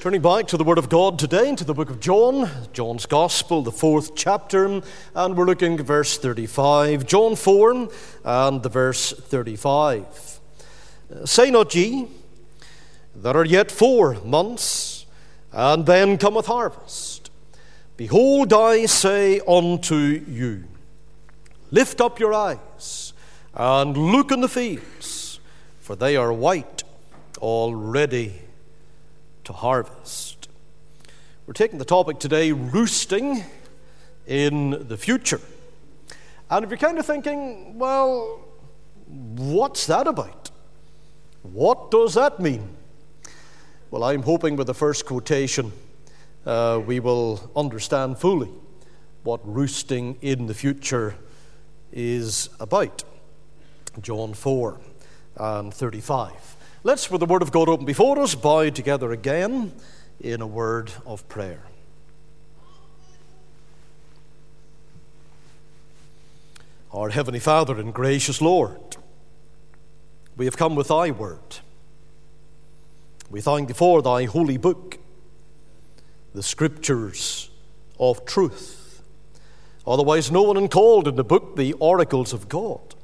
Turning back to the Word of God today, to the book of John, John's Gospel, the fourth chapter, and we're looking at verse 35. John 4 and the verse 35. Uh, say not ye, there are yet four months, and then cometh harvest. Behold, I say unto you, lift up your eyes and look in the fields, for they are white already to harvest. We're taking the topic today roosting in the future. And if you're kind of thinking, well, what's that about? What does that mean? Well, I'm hoping with the first quotation uh, we will understand fully what roosting in the future is about. John 4 and 35. Let's, with the Word of God open before us, bow together again in a word of prayer. Our Heavenly Father and gracious Lord, we have come with Thy Word. We thank Thee for Thy holy book, the Scriptures of truth, otherwise known and called in the book the oracles of God.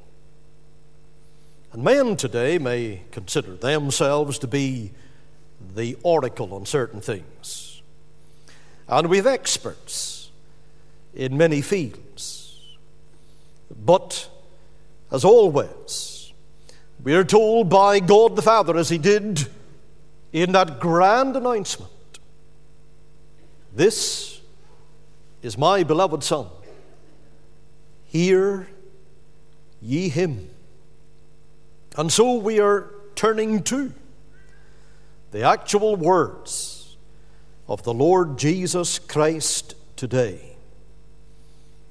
And men today may consider themselves to be the oracle on certain things. And we have experts in many fields. But, as always, we are told by God the Father, as He did in that grand announcement This is my beloved Son. Hear ye him. And so we are turning to the actual words of the Lord Jesus Christ today.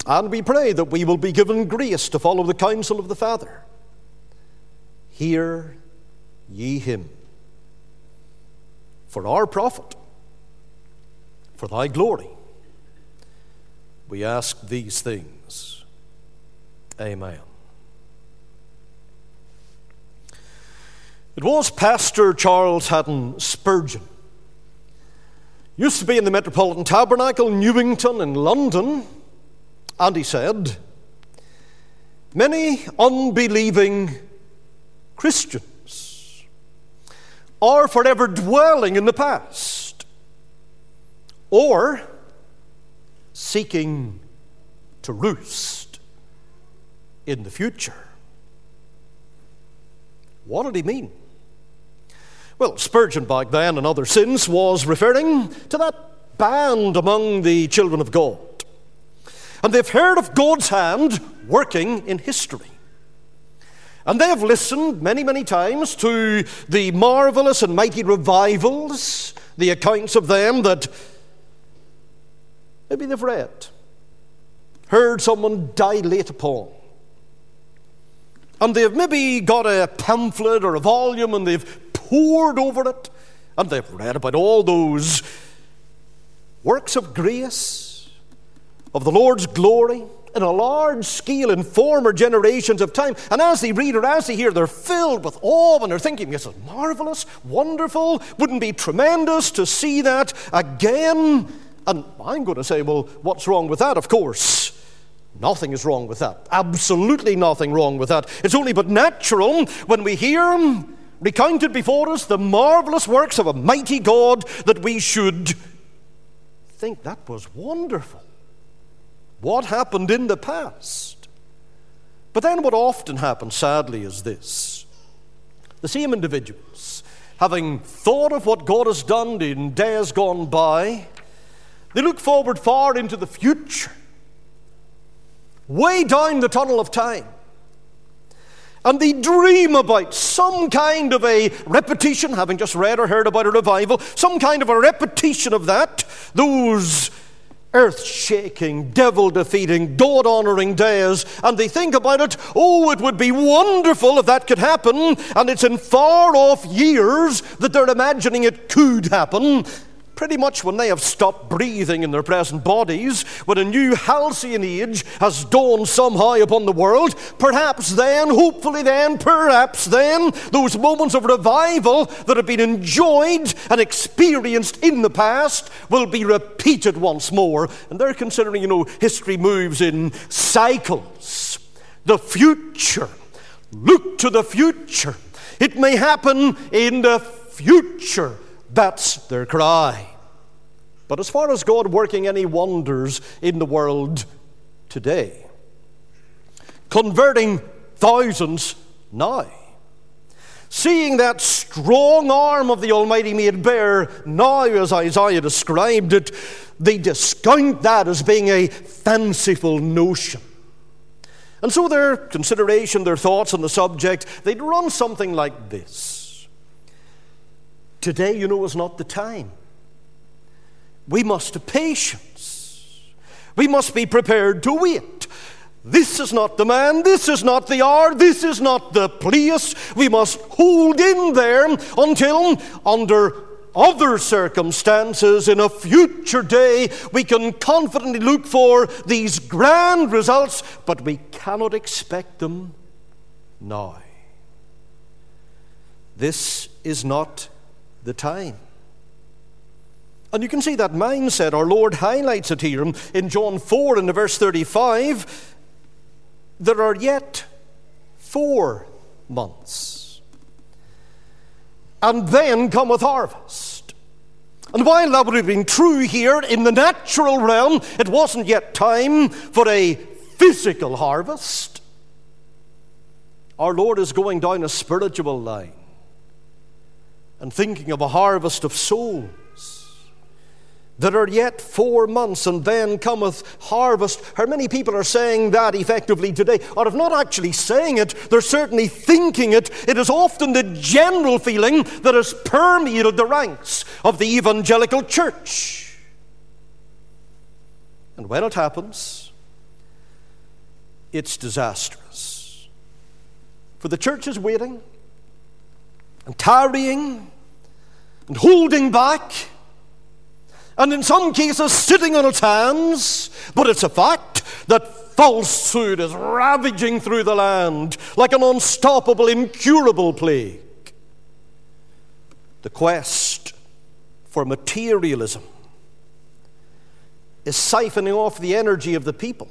And we pray that we will be given grace to follow the counsel of the Father. Hear ye him. For our profit, for thy glory, we ask these things. Amen. It was Pastor Charles Haddon Spurgeon. Used to be in the Metropolitan Tabernacle, Newington, in London, and he said, Many unbelieving Christians are forever dwelling in the past or seeking to roost in the future. What did he mean? Well, Spurgeon back then and others since was referring to that band among the children of God. And they've heard of God's hand working in history. And they have listened many, many times to the marvelous and mighty revivals, the accounts of them that maybe they've read, heard someone dilate upon. And they've maybe got a pamphlet or a volume and they've pored over it and they've read about all those works of grace, of the Lord's glory, in a large scale in former generations of time. And as they read or as they hear, they're filled with awe and they're thinking, this is marvelous, wonderful, wouldn't be tremendous to see that again. And I'm going to say, well, what's wrong with that? Of course. Nothing is wrong with that. Absolutely nothing wrong with that. It's only but natural when we hear recounted before us the marvelous works of a mighty God that we should think that was wonderful. What happened in the past? But then, what often happens, sadly, is this the same individuals, having thought of what God has done in days gone by, they look forward far into the future, way down the tunnel of time and they dream about some kind of a repetition, having just read or heard about a revival, some kind of a repetition of that, those earth shaking, devil defeating, God honoring days, and they think about it, oh, it would be wonderful if that could happen, and it's in far off years that they're imagining it could happen. Pretty much when they have stopped breathing in their present bodies, when a new halcyon age has dawned somehow upon the world, perhaps then, hopefully then, perhaps then, those moments of revival that have been enjoyed and experienced in the past will be repeated once more. And they're considering, you know, history moves in cycles. The future. Look to the future. It may happen in the future. That's their cry. But as far as God working any wonders in the world today, converting thousands now, seeing that strong arm of the Almighty made bare now, as Isaiah described it, they discount that as being a fanciful notion. And so their consideration, their thoughts on the subject, they'd run something like this. Today, you know, is not the time. We must have patience. We must be prepared to wait. This is not the man, this is not the hour, this is not the place. We must hold in there until, under other circumstances, in a future day, we can confidently look for these grand results, but we cannot expect them now. This is not the time. And you can see that mindset. Our Lord highlights it here in John 4 in the verse 35. There are yet four months. And then cometh harvest. And while that would have been true here in the natural realm, it wasn't yet time for a physical harvest. Our Lord is going down a spiritual line and thinking of a harvest of souls. There are yet four months, and then cometh harvest. How many people are saying that effectively today? Or if not actually saying it, they're certainly thinking it. It is often the general feeling that has permeated the ranks of the evangelical church. And when it happens, it's disastrous. For the church is waiting and tarrying and holding back, and in some cases sitting on its hands. But it's a fact that falsehood is ravaging through the land like an unstoppable, incurable plague. The quest for materialism is siphoning off the energy of the people.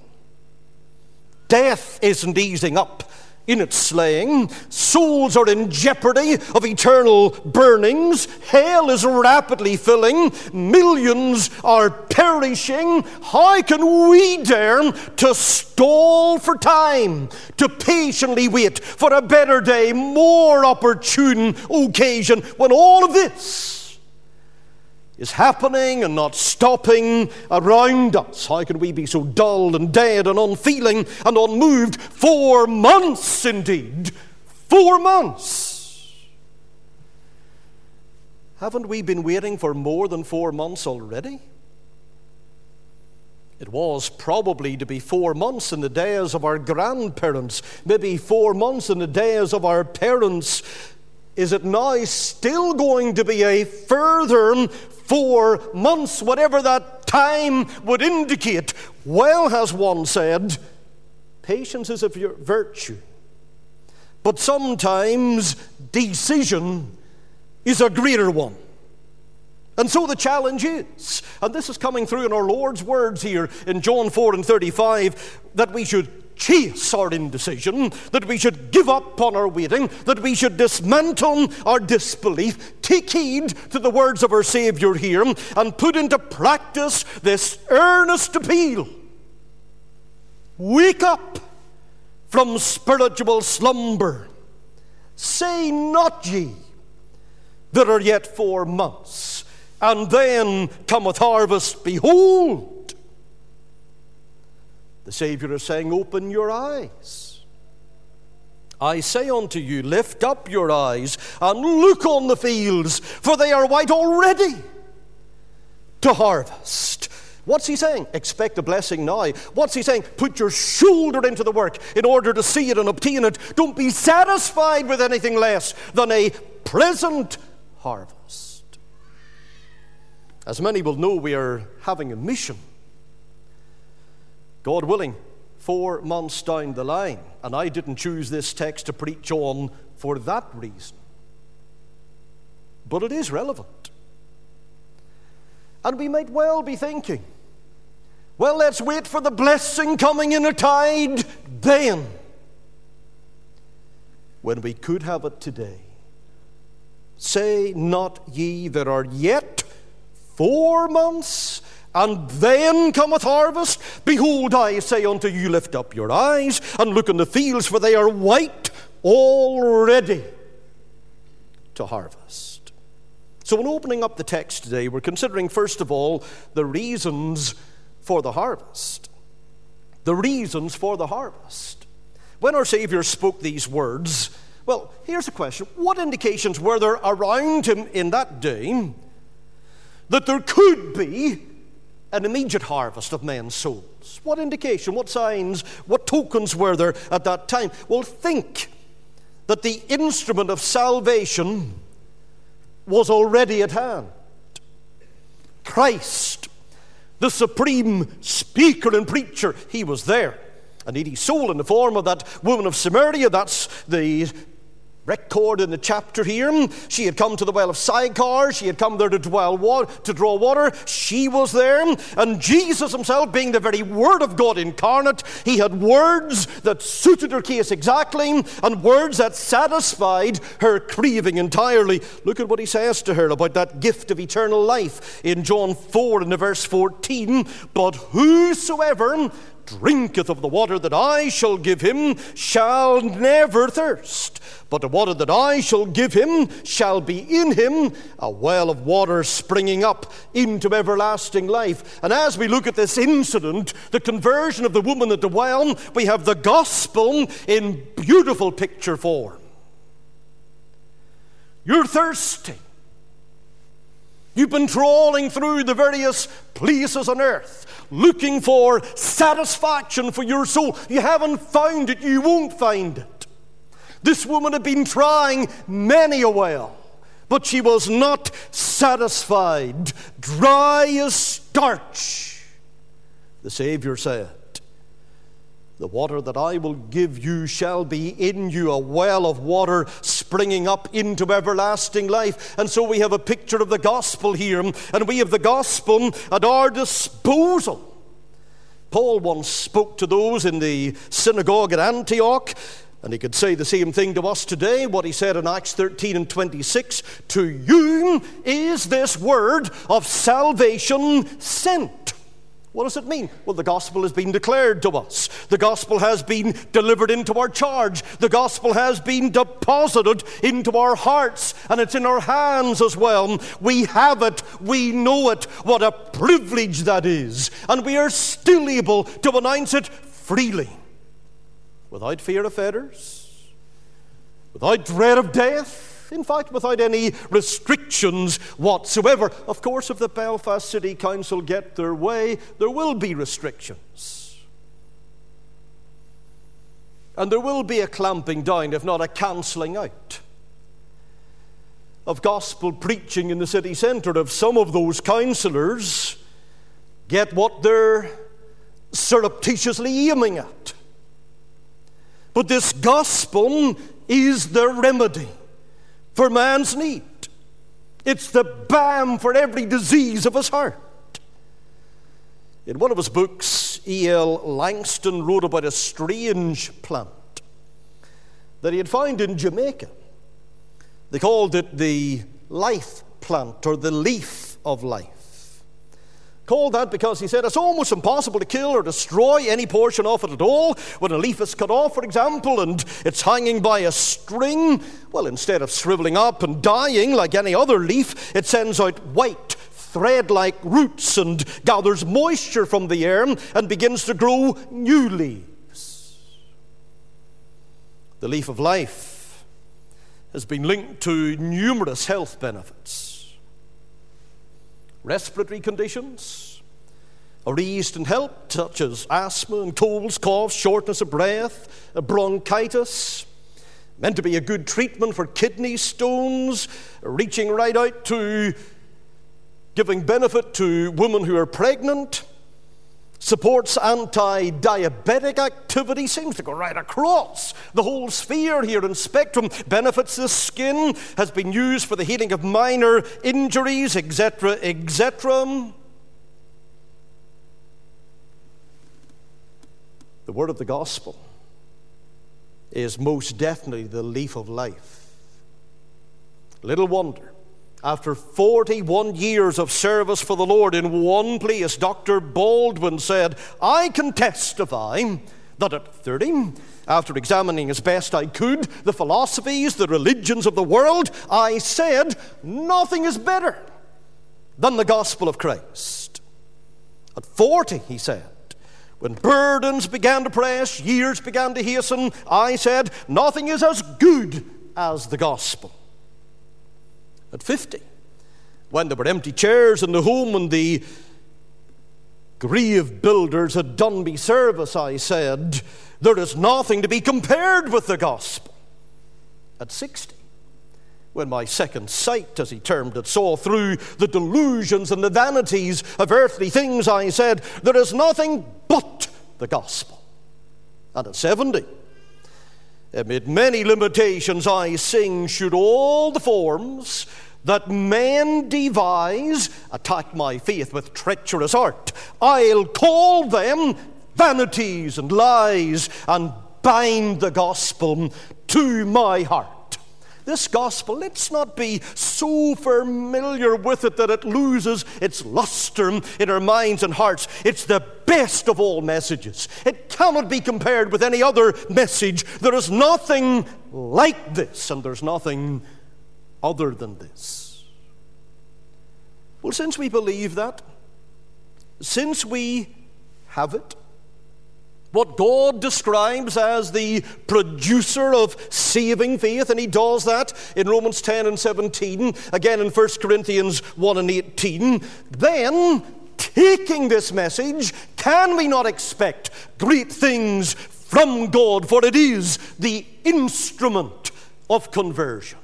Death isn't easing up in its slaying. Souls are in jeopardy of eternal burnings. Hell is rapidly filling. Millions are perishing. How can we dare to stall for time, to patiently wait for a better day, more opportune occasion when all of this is happening and not stopping around us. How can we be so dull and dead and unfeeling and unmoved? Four months indeed. Four months. Haven't we been waiting for more than four months already? It was probably to be four months in the days of our grandparents, maybe four months in the days of our parents. Is it now still going to be a further four months, whatever that time would indicate. Well, has one said, patience is a virtue. But sometimes decision is a greater one. And so the challenge is, and this is coming through in our Lord's words here in John 4 and 35, that we should chase our indecision, that we should give up on our waiting, that we should dismantle our disbelief, take heed to the words of our Savior here, and put into practice this earnest appeal. Wake up from spiritual slumber. Say not ye, there are yet four months, and then cometh harvest. Behold, the Savior is saying, Open your eyes. I say unto you, lift up your eyes and look on the fields, for they are white already to harvest. What's he saying? Expect a blessing now. What's he saying? Put your shoulder into the work in order to see it and obtain it. Don't be satisfied with anything less than a present harvest. As many will know, we are having a mission. God willing, four months down the line. And I didn't choose this text to preach on for that reason. But it is relevant. And we might well be thinking, well, let's wait for the blessing coming in a tide then, when we could have it today. Say not ye that are yet four months, and then cometh harvest? Behold, I say unto you, lift up your eyes and look in the fields, for they are white already to harvest. So, in opening up the text today, we're considering, first of all, the reasons for the harvest. The reasons for the harvest. When our Savior spoke these words, well, here's a question What indications were there around him in that day that there could be an immediate harvest of men's souls? What indication, what signs, what tokens were there at that time? Well, think that the instrument of salvation was already at hand. Christ, the supreme speaker and preacher, he was there. A needy soul in the form of that woman of Samaria, that's the record in the chapter here. She had come to the well of Sychar. She had come there to, dwell to draw water. She was there. And Jesus himself, being the very Word of God incarnate, he had words that suited her case exactly and words that satisfied her craving entirely. Look at what he says to her about that gift of eternal life in John 4 in the verse 14. But whosoever drinketh of the water that I shall give him shall never thirst. But the water that I shall give him shall be in him a well of water springing up into everlasting life. And as we look at this incident, the conversion of the woman at the well, we have the gospel in beautiful picture form. You're thirsty. You've been trawling through the various places on earth looking for satisfaction for your soul. You haven't found it, you won't find it. This woman had been trying many a well, but she was not satisfied, dry as starch. The Savior said, the water that I will give you shall be in you, a well of water springing up into everlasting life. And so we have a picture of the gospel here, and we have the gospel at our disposal. Paul once spoke to those in the synagogue at Antioch, and he could say the same thing to us today, what he said in Acts 13 and 26 To you is this word of salvation sent. What does it mean? Well, the gospel has been declared to us. The gospel has been delivered into our charge. The gospel has been deposited into our hearts, and it's in our hands as well. We have it. We know it. What a privilege that is. And we are still able to announce it freely, without fear of fetters, without dread of death in fact, without any restrictions whatsoever. Of course, if the Belfast City Council get their way, there will be restrictions. And there will be a clamping down, if not a cancelling out, of gospel preaching in the city centre if some of those councillors get what they're surreptitiously aiming at. But this gospel is the remedy for man's need. It's the balm for every disease of his heart. In one of his books, E.L. Langston wrote about a strange plant that he had found in Jamaica. They called it the life plant or the leaf of life. Called that because he said it's almost impossible to kill or destroy any portion of it at all. When a leaf is cut off, for example, and it's hanging by a string, well, instead of shriveling up and dying like any other leaf, it sends out white, thread like roots and gathers moisture from the air and begins to grow new leaves. The leaf of life has been linked to numerous health benefits respiratory conditions are eased and helped, such as asthma and colds, coughs, shortness of breath, bronchitis. Meant to be a good treatment for kidney stones, reaching right out to giving benefit to women who are pregnant, supports anti diabetic activity, seems to go right across the whole sphere here in spectrum, benefits the skin, has been used for the healing of minor injuries, etc., etc. The word of the gospel is most definitely the leaf of life. Little wonder after 41 years of service for the Lord in one place, Dr. Baldwin said, I can testify that at 30, after examining as best I could the philosophies, the religions of the world, I said, nothing is better than the gospel of Christ. At 40, he said, when burdens began to press, years began to hasten, I said, nothing is as good as the gospel at 50. When there were empty chairs in the home and the grave builders had done me service, I said, There is nothing to be compared with the gospel. At 60, when my second sight, as he termed it, saw through the delusions and the vanities of earthly things, I said, There is nothing but the gospel. And at 70, amid many limitations, I sing, Should all the forms that man devise attack my faith with treacherous art. I'll call them vanities and lies and bind the gospel to my heart. This gospel, let's not be so familiar with it that it loses its luster in our minds and hearts. It's the best of all messages. It cannot be compared with any other message. There is nothing like this, and there's nothing other than this. Well, since we believe that, since we have it, what God describes as the producer of saving faith, and He does that in Romans 10 and 17, again in 1 Corinthians 1 and 18, then taking this message, can we not expect great things from God? For it is the instrument of conversion.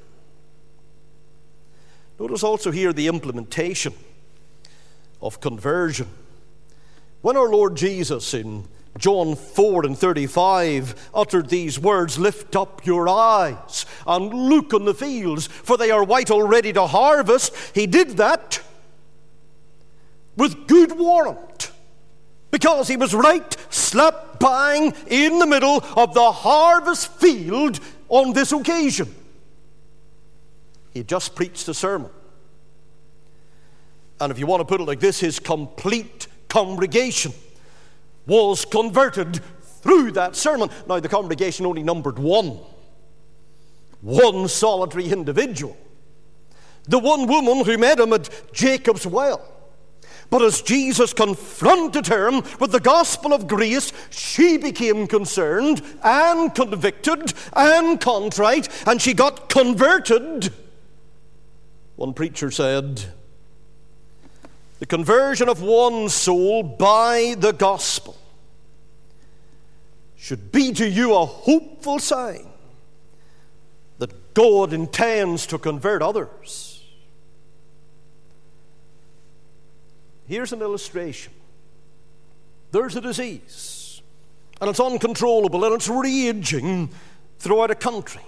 Notice also here the implementation of conversion. When our Lord Jesus in John 4 and 35 uttered these words Lift up your eyes and look on the fields, for they are white already to harvest. He did that with good warrant because he was right slap bang in the middle of the harvest field on this occasion. He just preached a sermon. And if you want to put it like this, his complete congregation was converted through that sermon. Now, the congregation only numbered one, one solitary individual, the one woman who met him at Jacob's well. But as Jesus confronted her with the gospel of grace, she became concerned and convicted and contrite, and she got converted. One preacher said, The conversion of one soul by the gospel should be to you a hopeful sign that God intends to convert others. Here's an illustration there's a disease, and it's uncontrollable, and it's raging throughout a country.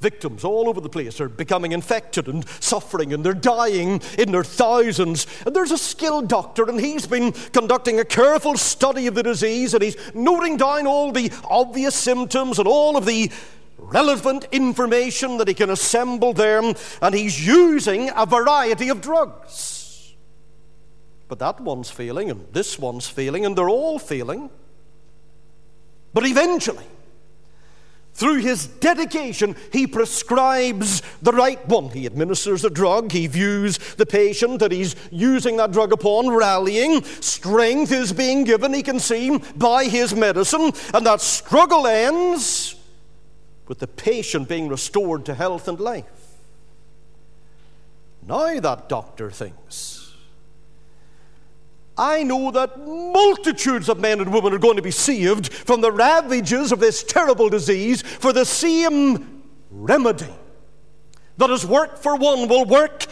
Victims all over the place are becoming infected and suffering, and they're dying in their thousands. And there's a skilled doctor, and he's been conducting a careful study of the disease, and he's noting down all the obvious symptoms and all of the relevant information that he can assemble there, and he's using a variety of drugs. But that one's failing, and this one's failing, and they're all failing. But eventually, through his dedication, he prescribes the right one. He administers a drug. He views the patient that he's using that drug upon rallying. Strength is being given, he can see, by his medicine. And that struggle ends with the patient being restored to health and life. Now that doctor thinks, I know that multitudes of men and women are going to be saved from the ravages of this terrible disease for the same remedy that has worked for one will work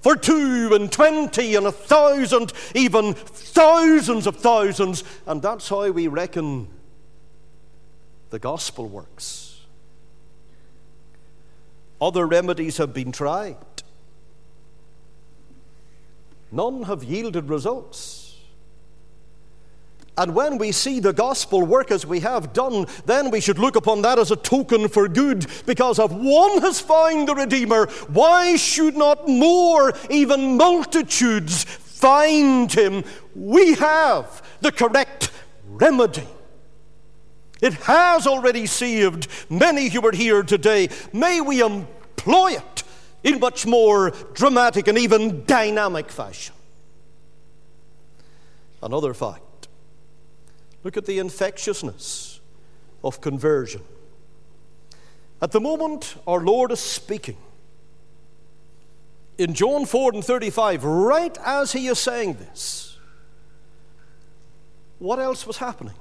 for two and twenty and a thousand, even thousands of thousands. And that's how we reckon the gospel works. Other remedies have been tried, none have yielded results. And when we see the gospel work as we have done, then we should look upon that as a token for good, because if one has found the Redeemer, why should not more, even multitudes, find him? We have the correct remedy. It has already saved many who are here today. May we employ it in much more dramatic and even dynamic fashion. Another fact Look at the infectiousness of conversion. At the moment, our Lord is speaking. In John 4 and 35, right as he is saying this, what else was happening?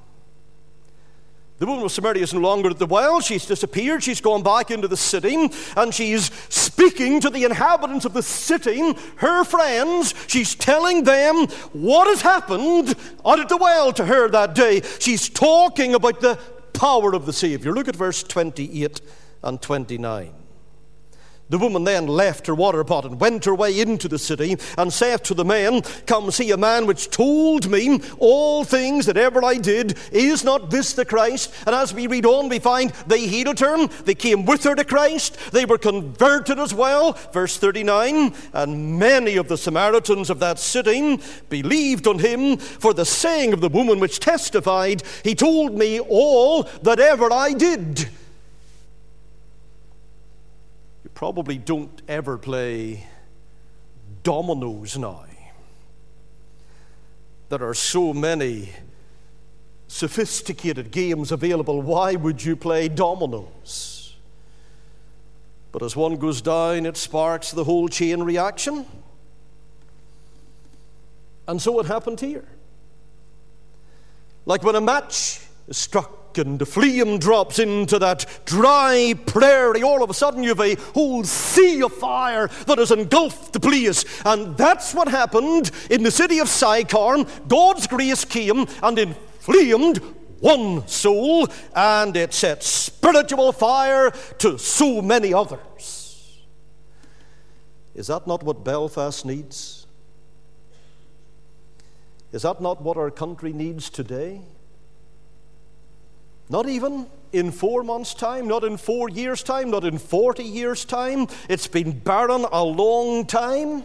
The woman of Samaria is no longer at the well. She's disappeared. She's gone back into the city and she's speaking to the inhabitants of the city, her friends. She's telling them what has happened out at the well to her that day. She's talking about the power of the Savior. Look at verse 28 and 29. The woman then left her water pot and went her way into the city and saith to the men, Come see a man which told me all things that ever I did. Is not this the Christ? And as we read on, we find they heeded her. They came with her to Christ. They were converted as well. Verse 39 And many of the Samaritans of that city believed on him for the saying of the woman which testified, He told me all that ever I did probably don't ever play dominoes now. There are so many sophisticated games available. Why would you play dominoes? But as one goes down, it sparks the whole chain reaction. And so it happened here. Like when a match is struck and the flame drops into that dry prairie, all of a sudden you have a whole sea of fire that has engulfed the place. And that's what happened in the city of Sychar. God's grace came and inflamed one soul, and it set spiritual fire to so many others. Is that not what Belfast needs? Is that not what our country needs today? Not even in four months' time, not in four years' time, not in 40 years' time. It's been barren a long time.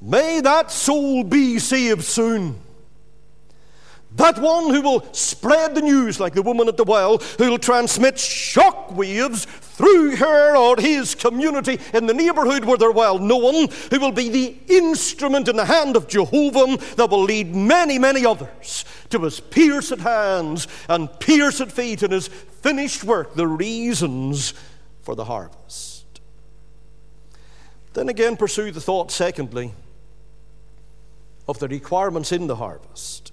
May that soul be saved soon. That one who will spread the news like the woman at the well, who will transmit shock waves through her or his community in the neighborhood where they're well known, who will be the instrument in the hand of Jehovah that will lead many, many others to his pierced hands and pierced feet and his finished work, the reasons for the harvest. Then again, pursue the thought, secondly, of the requirements in the harvest.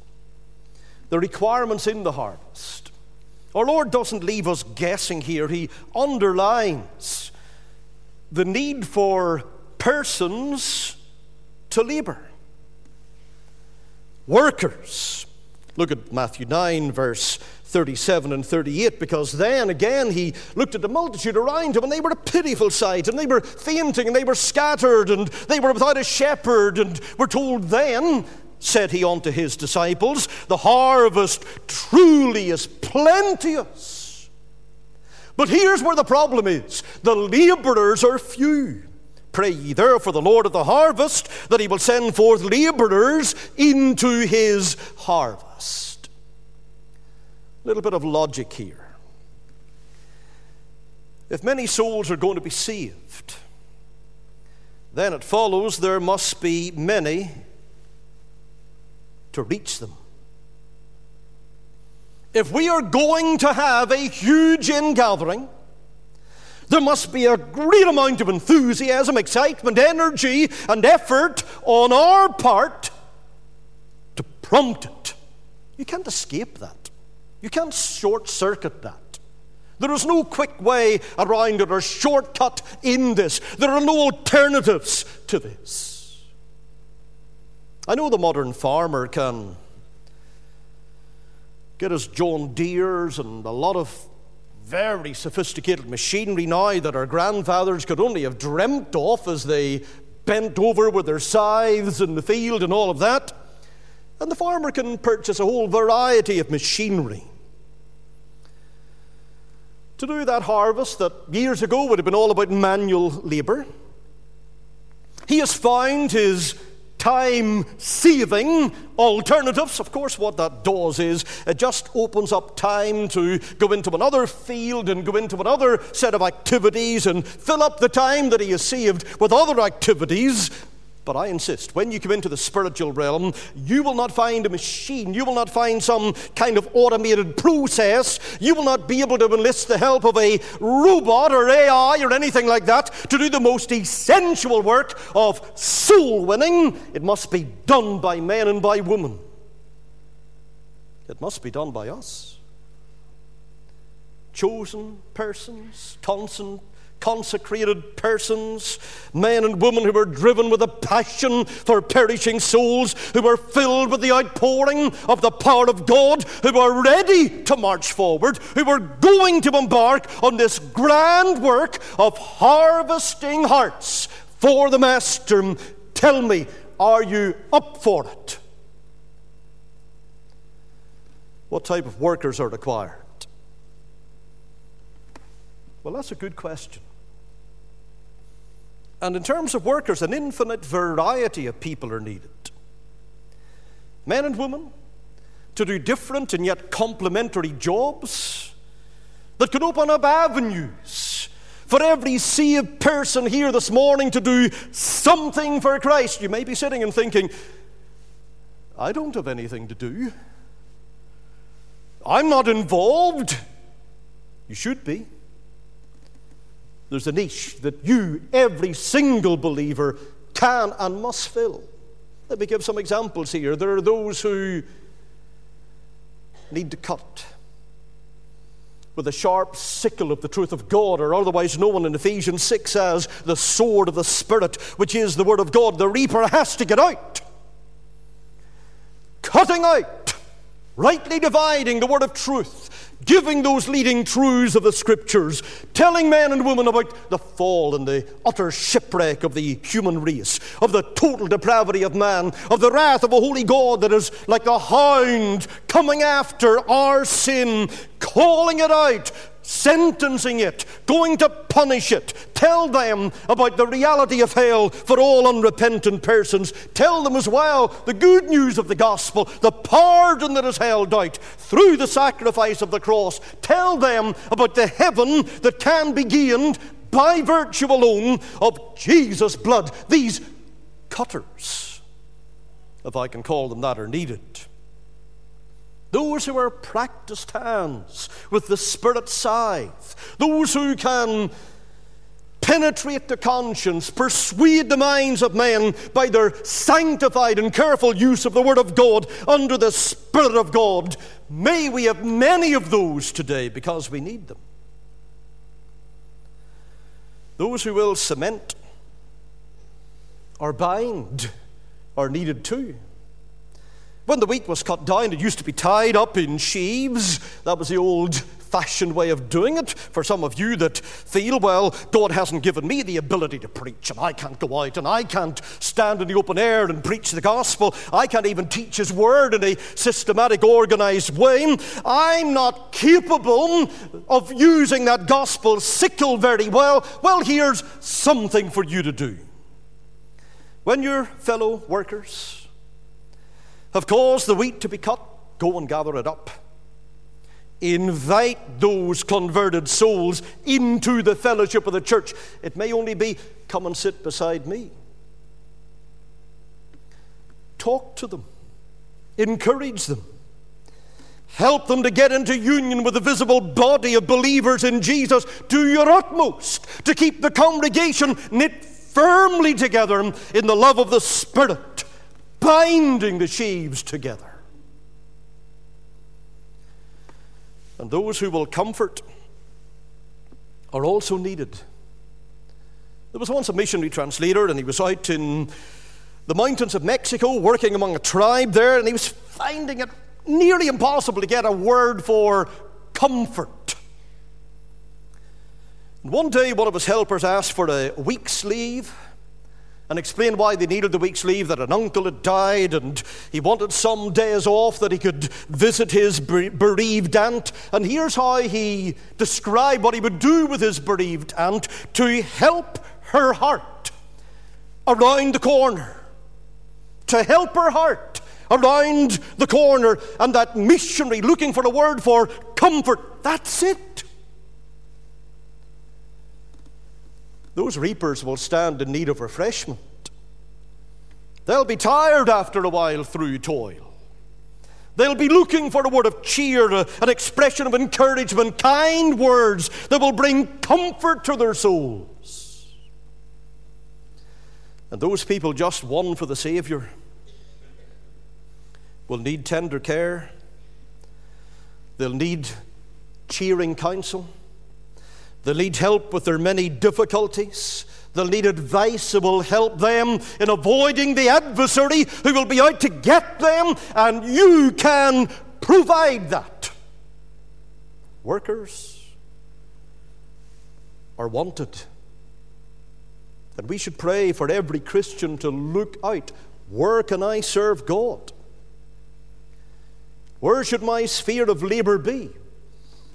The requirements in the harvest. Our Lord doesn't leave us guessing here, He underlines the need for persons to labor. Workers. Look at Matthew 9, verse 37 and 38, because then again he looked at the multitude around him, and they were a pitiful sight, and they were fainting, and they were scattered, and they were without a shepherd. And we're told then said he unto his disciples, The harvest truly is plenteous. But here's where the problem is the laborers are few. Pray ye therefore the Lord of the harvest that he will send forth laborers into his harvest. A little bit of logic here. If many souls are going to be saved, then it follows there must be many to reach them. If we are going to have a huge ingathering, there must be a great amount of enthusiasm, excitement, energy, and effort on our part to prompt it. You can't escape that. You can't short circuit that. There is no quick way around it or shortcut in this. There are no alternatives to this. I know the modern farmer can get his John Deeres and a lot of very sophisticated machinery now that our grandfathers could only have dreamt of as they bent over with their scythes in the field and all of that. And the farmer can purchase a whole variety of machinery to do that harvest that years ago would have been all about manual labor. He has found his time saving alternatives. Of course, what that does is it just opens up time to go into another field and go into another set of activities and fill up the time that he has saved with other activities but I insist, when you come into the spiritual realm, you will not find a machine. You will not find some kind of automated process. You will not be able to enlist the help of a robot or AI or anything like that to do the most essential work of soul winning. It must be done by men and by women. It must be done by us. Chosen persons, constant consecrated persons, men and women who were driven with a passion for perishing souls, who were filled with the outpouring of the power of God, who were ready to march forward, who were going to embark on this grand work of harvesting hearts for the Master. Tell me, are you up for it? What type of workers are required? Well, that's a good question. And in terms of workers, an infinite variety of people are needed men and women to do different and yet complementary jobs that could open up avenues for every saved person here this morning to do something for Christ. You may be sitting and thinking, I don't have anything to do. I'm not involved. You should be there's a niche that you, every single believer, can and must fill. Let me give some examples here. There are those who need to cut with a sharp sickle of the truth of God, or otherwise known in Ephesians 6 as the sword of the Spirit, which is the Word of God. The reaper has to get out, cutting out, rightly dividing the Word of truth giving those leading truths of the scriptures, telling men and women about the fall and the utter shipwreck of the human race, of the total depravity of man, of the wrath of a holy God that is like a hound coming after our sin, calling it out, sentencing it, going to punish it. Tell them about the reality of hell for all unrepentant persons. Tell them as well the good news of the gospel, the pardon that is held out through the sacrifice of the cross. Tell them about the heaven that can be gained by virtue alone of Jesus' blood. These cutters, if I can call them that, are needed. Those who are practiced hands with the Spirit scythe. Those who can penetrate the conscience, persuade the minds of men by their sanctified and careful use of the Word of God under the Spirit of God. May we have many of those today because we need them. Those who will cement or bind are needed too. When the wheat was cut down, it used to be tied up in sheaves. That was the old fashioned way of doing it. For some of you that feel, well, God hasn't given me the ability to preach, and I can't go out and I can't stand in the open air and preach the gospel. I can't even teach His word in a systematic, organized way. I'm not capable of using that gospel sickle very well. Well, here's something for you to do. When your fellow workers, have caused the wheat to be cut, go and gather it up. Invite those converted souls into the fellowship of the church. It may only be, come and sit beside me. Talk to them, encourage them, help them to get into union with the visible body of believers in Jesus. Do your utmost to keep the congregation knit firmly together in the love of the Spirit binding the sheaves together. And those who will comfort are also needed. There was once a missionary translator, and he was out in the mountains of Mexico working among a tribe there, and he was finding it nearly impossible to get a word for comfort. And One day, one of his helpers asked for a week's leave and explained why they needed the week's leave that an uncle had died and he wanted some days off that he could visit his bereaved aunt. And here's how he described what he would do with his bereaved aunt to help her heart around the corner. To help her heart around the corner. And that missionary looking for a word for comfort, that's it. Those reapers will stand in need of refreshment. They'll be tired after a while through toil. They'll be looking for a word of cheer, an expression of encouragement, kind words that will bring comfort to their souls. And those people just won for the Savior will need tender care, they'll need cheering counsel. They'll need help with their many difficulties. They'll need advice that will help them in avoiding the adversary who will be out to get them, and you can provide that. Workers are wanted. And we should pray for every Christian to look out where can I serve God? Where should my sphere of labor be?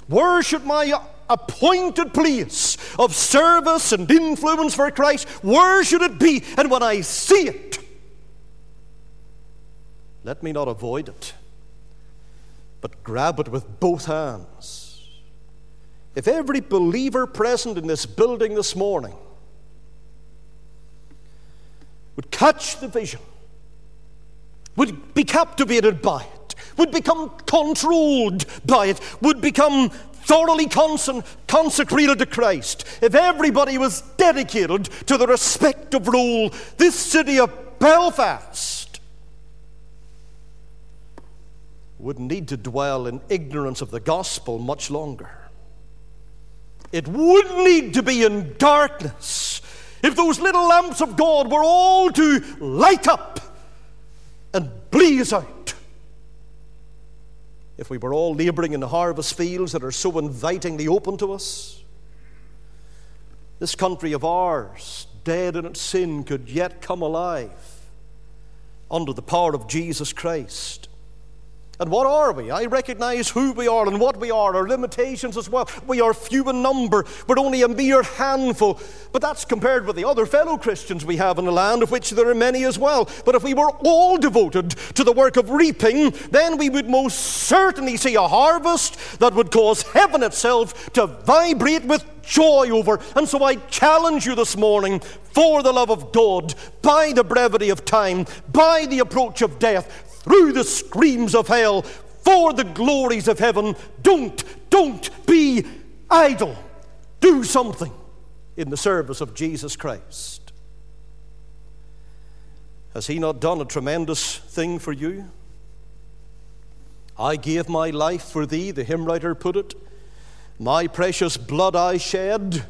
Where should my appointed place of service and influence for Christ, where should it be? And when I see it, let me not avoid it, but grab it with both hands. If every believer present in this building this morning would catch the vision, would be captivated by it, would become controlled by it, would become thoroughly consecrated to Christ, if everybody was dedicated to the respective rule, this city of Belfast would need to dwell in ignorance of the gospel much longer. It would need to be in darkness if those little lamps of God were all to light up and blaze out if we were all laboring in the harvest fields that are so invitingly open to us, this country of ours, dead in its sin, could yet come alive under the power of Jesus Christ. And what are we? I recognize who we are and what we are, our limitations as well. We are few in number, we're only a mere handful. But that's compared with the other fellow Christians we have in the land, of which there are many as well. But if we were all devoted to the work of reaping, then we would most certainly see a harvest that would cause heaven itself to vibrate with joy over. And so I challenge you this morning, for the love of God, by the brevity of time, by the approach of death, through the screams of hell for the glories of heaven. Don't, don't be idle. Do something in the service of Jesus Christ. Has He not done a tremendous thing for you? I gave my life for thee, the hymn writer put it. My precious blood I shed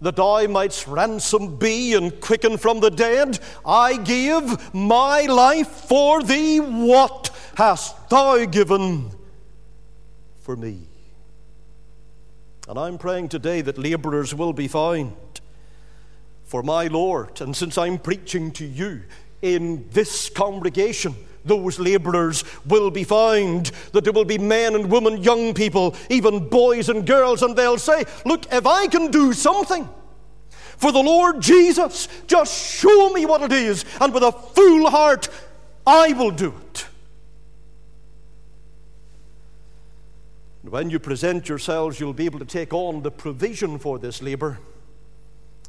that I mightst ransom be and quicken from the dead. I give my life for thee. What hast thou given for me? And I'm praying today that laborers will be found for my Lord. And since I'm preaching to you in this congregation, those laborers will be found. That there will be men and women, young people, even boys and girls, and they'll say, Look, if I can do something for the Lord Jesus, just show me what it is, and with a full heart, I will do it. When you present yourselves, you'll be able to take on the provision for this labor.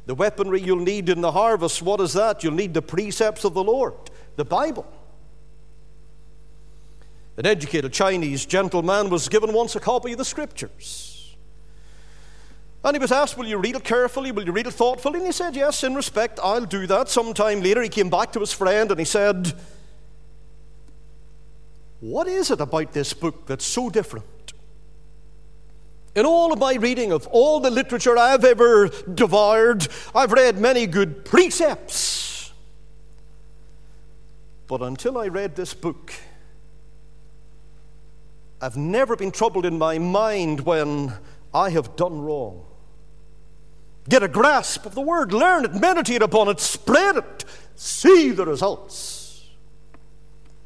The weaponry you'll need in the harvest, what is that? You'll need the precepts of the Lord, the Bible. An educated Chinese gentleman was given once a copy of the scriptures. And he was asked, Will you read it carefully? Will you read it thoughtfully? And he said, Yes, in respect, I'll do that. Sometime later, he came back to his friend and he said, What is it about this book that's so different? In all of my reading of all the literature I've ever devoured, I've read many good precepts. But until I read this book, I've never been troubled in my mind when I have done wrong. Get a grasp of the word, learn it, meditate upon it, spread it, see the results.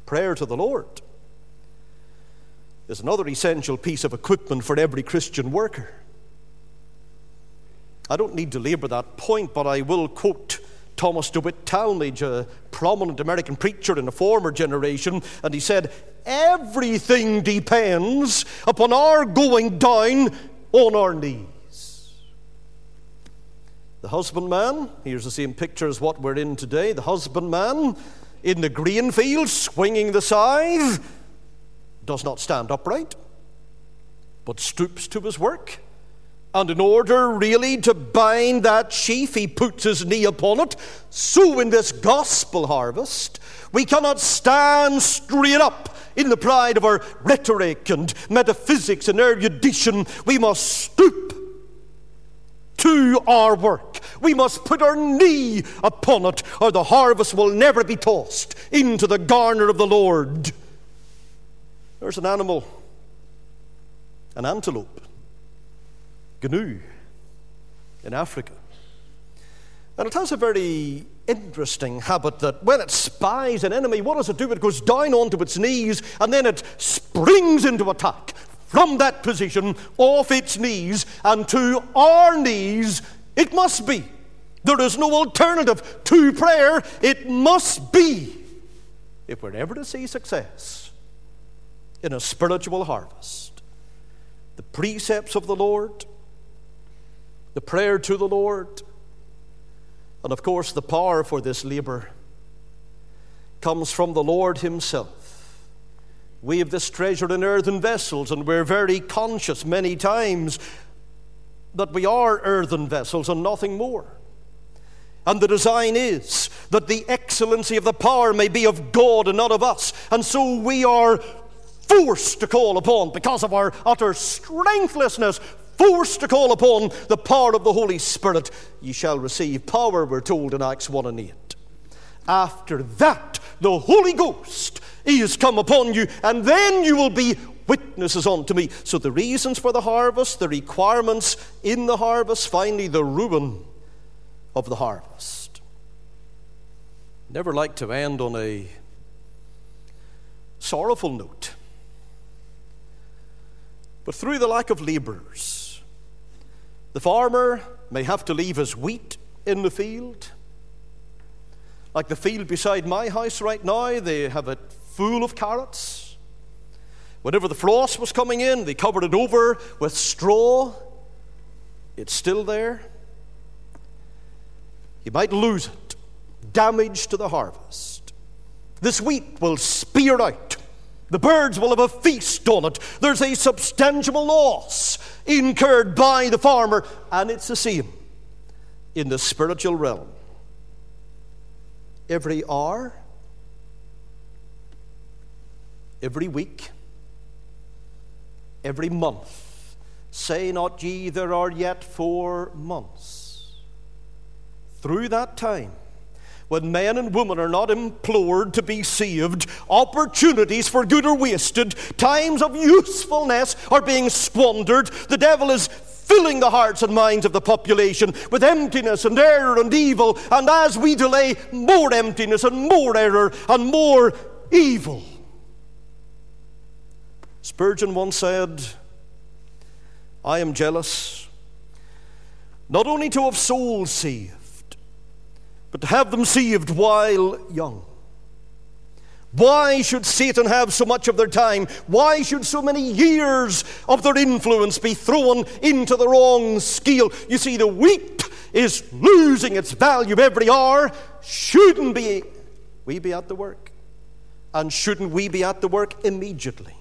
Prayer to the Lord is another essential piece of equipment for every Christian worker. I don't need to labor that point, but I will quote Thomas DeWitt Talmage, a prominent American preacher in a former generation, and he said, Everything depends upon our going down on our knees. The husbandman, here's the same picture as what we're in today. The husbandman in the grain field swinging the scythe does not stand upright, but stoops to his work. And in order really to bind that sheaf, he puts his knee upon it. So, in this gospel harvest, we cannot stand straight up in the pride of our rhetoric and metaphysics and erudition. We must stoop to our work. We must put our knee upon it, or the harvest will never be tossed into the garner of the Lord. There's an animal, an antelope, gnu, in Africa. And it has a very interesting habit that when it spies an enemy, what does it do? It goes down onto its knees and then it springs into attack from that position, off its knees, and to our knees it must be. There is no alternative to prayer. It must be if we're ever to see success in a spiritual harvest. The precepts of the Lord, the prayer to the Lord, and of course, the power for this labor comes from the Lord Himself. We have this treasure in earthen vessels, and we're very conscious many times that we are earthen vessels and nothing more. And the design is that the excellency of the power may be of God and not of us. And so we are forced to call upon because of our utter strengthlessness, forced to call upon the power of the Holy Spirit. Ye shall receive power, we're told in Acts 1 and 8. After that, the Holy Ghost is come upon you, and then you will be witnesses unto me. So, the reasons for the harvest, the requirements in the harvest, finally, the ruin of the harvest. Never like to end on a sorrowful note. But through the lack of labourers, the farmer may have to leave his wheat in the field. Like the field beside my house right now, they have it full of carrots. Whenever the frost was coming in, they covered it over with straw. It's still there. You might lose it, damage to the harvest. This wheat will spear out the birds will have a feast on it. There's a substantial loss incurred by the farmer, and it's the same in the spiritual realm. Every hour, every week, every month, say not ye, there are yet four months. Through that time, when men and women are not implored to be saved, opportunities for good are wasted, times of usefulness are being squandered, the devil is filling the hearts and minds of the population with emptiness and error and evil, and as we delay, more emptiness and more error and more evil. Spurgeon once said, I am jealous not only to have souls saved, but to have them saved while young. Why should Satan have so much of their time? Why should so many years of their influence be thrown into the wrong scale? You see, the wheat is losing its value every hour. Shouldn't be we be at the work? And shouldn't we be at the work immediately?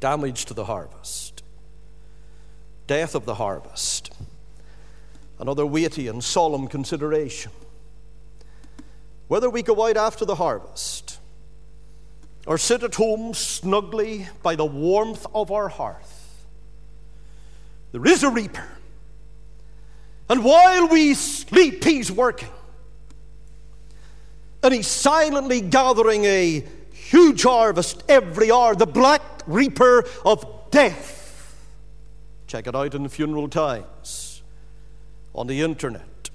Damage to the harvest, death of the harvest another weighty and solemn consideration. Whether we go out after the harvest or sit at home snugly by the warmth of our hearth, There is a reaper. And while we sleep, he's working. And he's silently gathering a huge harvest every hour, the black reaper of death. Check it out in funeral times on the internet.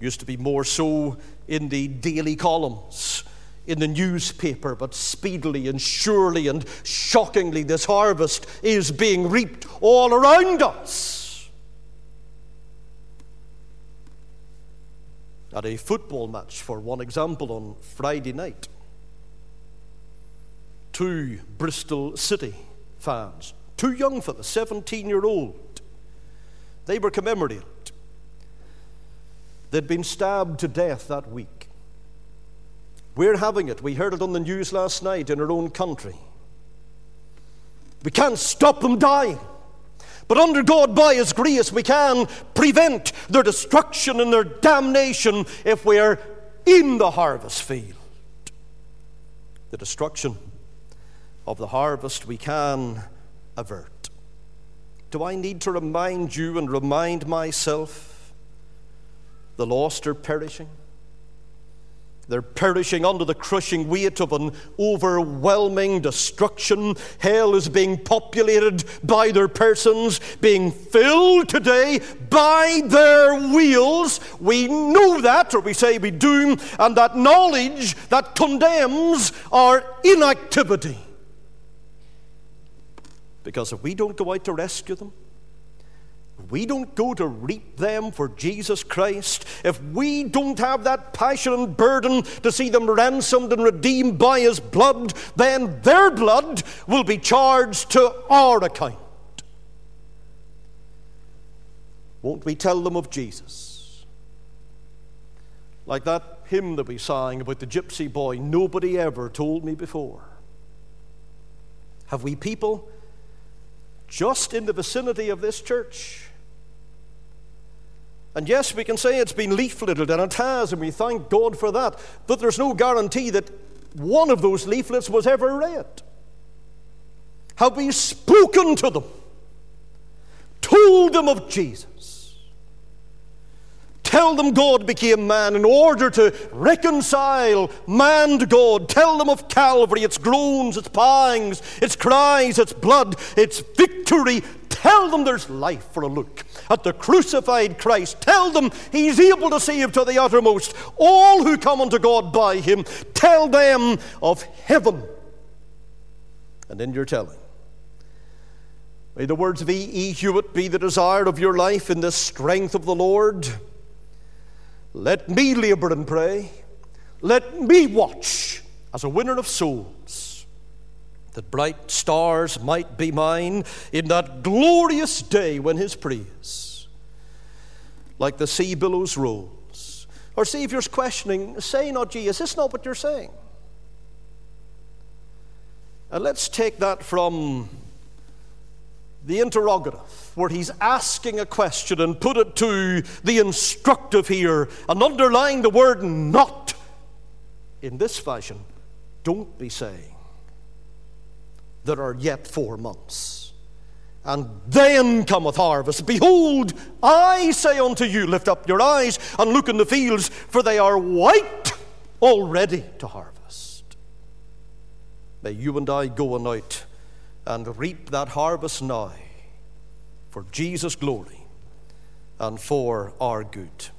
Used to be more so in the daily columns in the newspaper, but speedily and surely and shockingly, this harvest is being reaped all around us. At a football match, for one example, on Friday night, two Bristol City fans, two young fellas, 17 year old, they were commemorated. They'd been stabbed to death that week. We're having it. We heard it on the news last night in our own country. We can't stop them dying. But under God, by His grace, we can prevent their destruction and their damnation if we're in the harvest field. The destruction of the harvest we can avert. Do I need to remind you and remind myself the lost are perishing? They're perishing under the crushing weight of an overwhelming destruction. Hell is being populated by their persons, being filled today by their wheels. We know that, or we say we do, and that knowledge that condemns our inactivity. Because if we don't go out to rescue them, we don't go to reap them for Jesus Christ, if we don't have that passion and burden to see them ransomed and redeemed by His blood, then their blood will be charged to our account. Won't we tell them of Jesus? Like that hymn that we sang about the gypsy boy, nobody ever told me before. Have we people just in the vicinity of this church and yes, we can say it's been leafleted, and it has, and we thank God for that. But there's no guarantee that one of those leaflets was ever read. Have we spoken to them? Told them of Jesus? Tell them God became man in order to reconcile man to God. Tell them of Calvary, its groans, its pangs, its cries, its blood, its victory Tell them there's life for a look at the crucified Christ. Tell them he's able to save to the uttermost all who come unto God by him. Tell them of heaven. And in your telling, may the words of E. E. Hewitt be the desire of your life in the strength of the Lord. Let me labor and pray. Let me watch as a winner of souls that bright stars might be mine in that glorious day when his praise, like the sea billows rolls. Our Saviour's questioning, say not ye, is this not what you're saying? And let's take that from the interrogative, where he's asking a question and put it to the instructive here and underlying the word not in this fashion. Don't be saying there are yet four months. And then cometh harvest. Behold, I say unto you, lift up your eyes and look in the fields, for they are white already to harvest. May you and I go on out and reap that harvest now for Jesus' glory and for our good.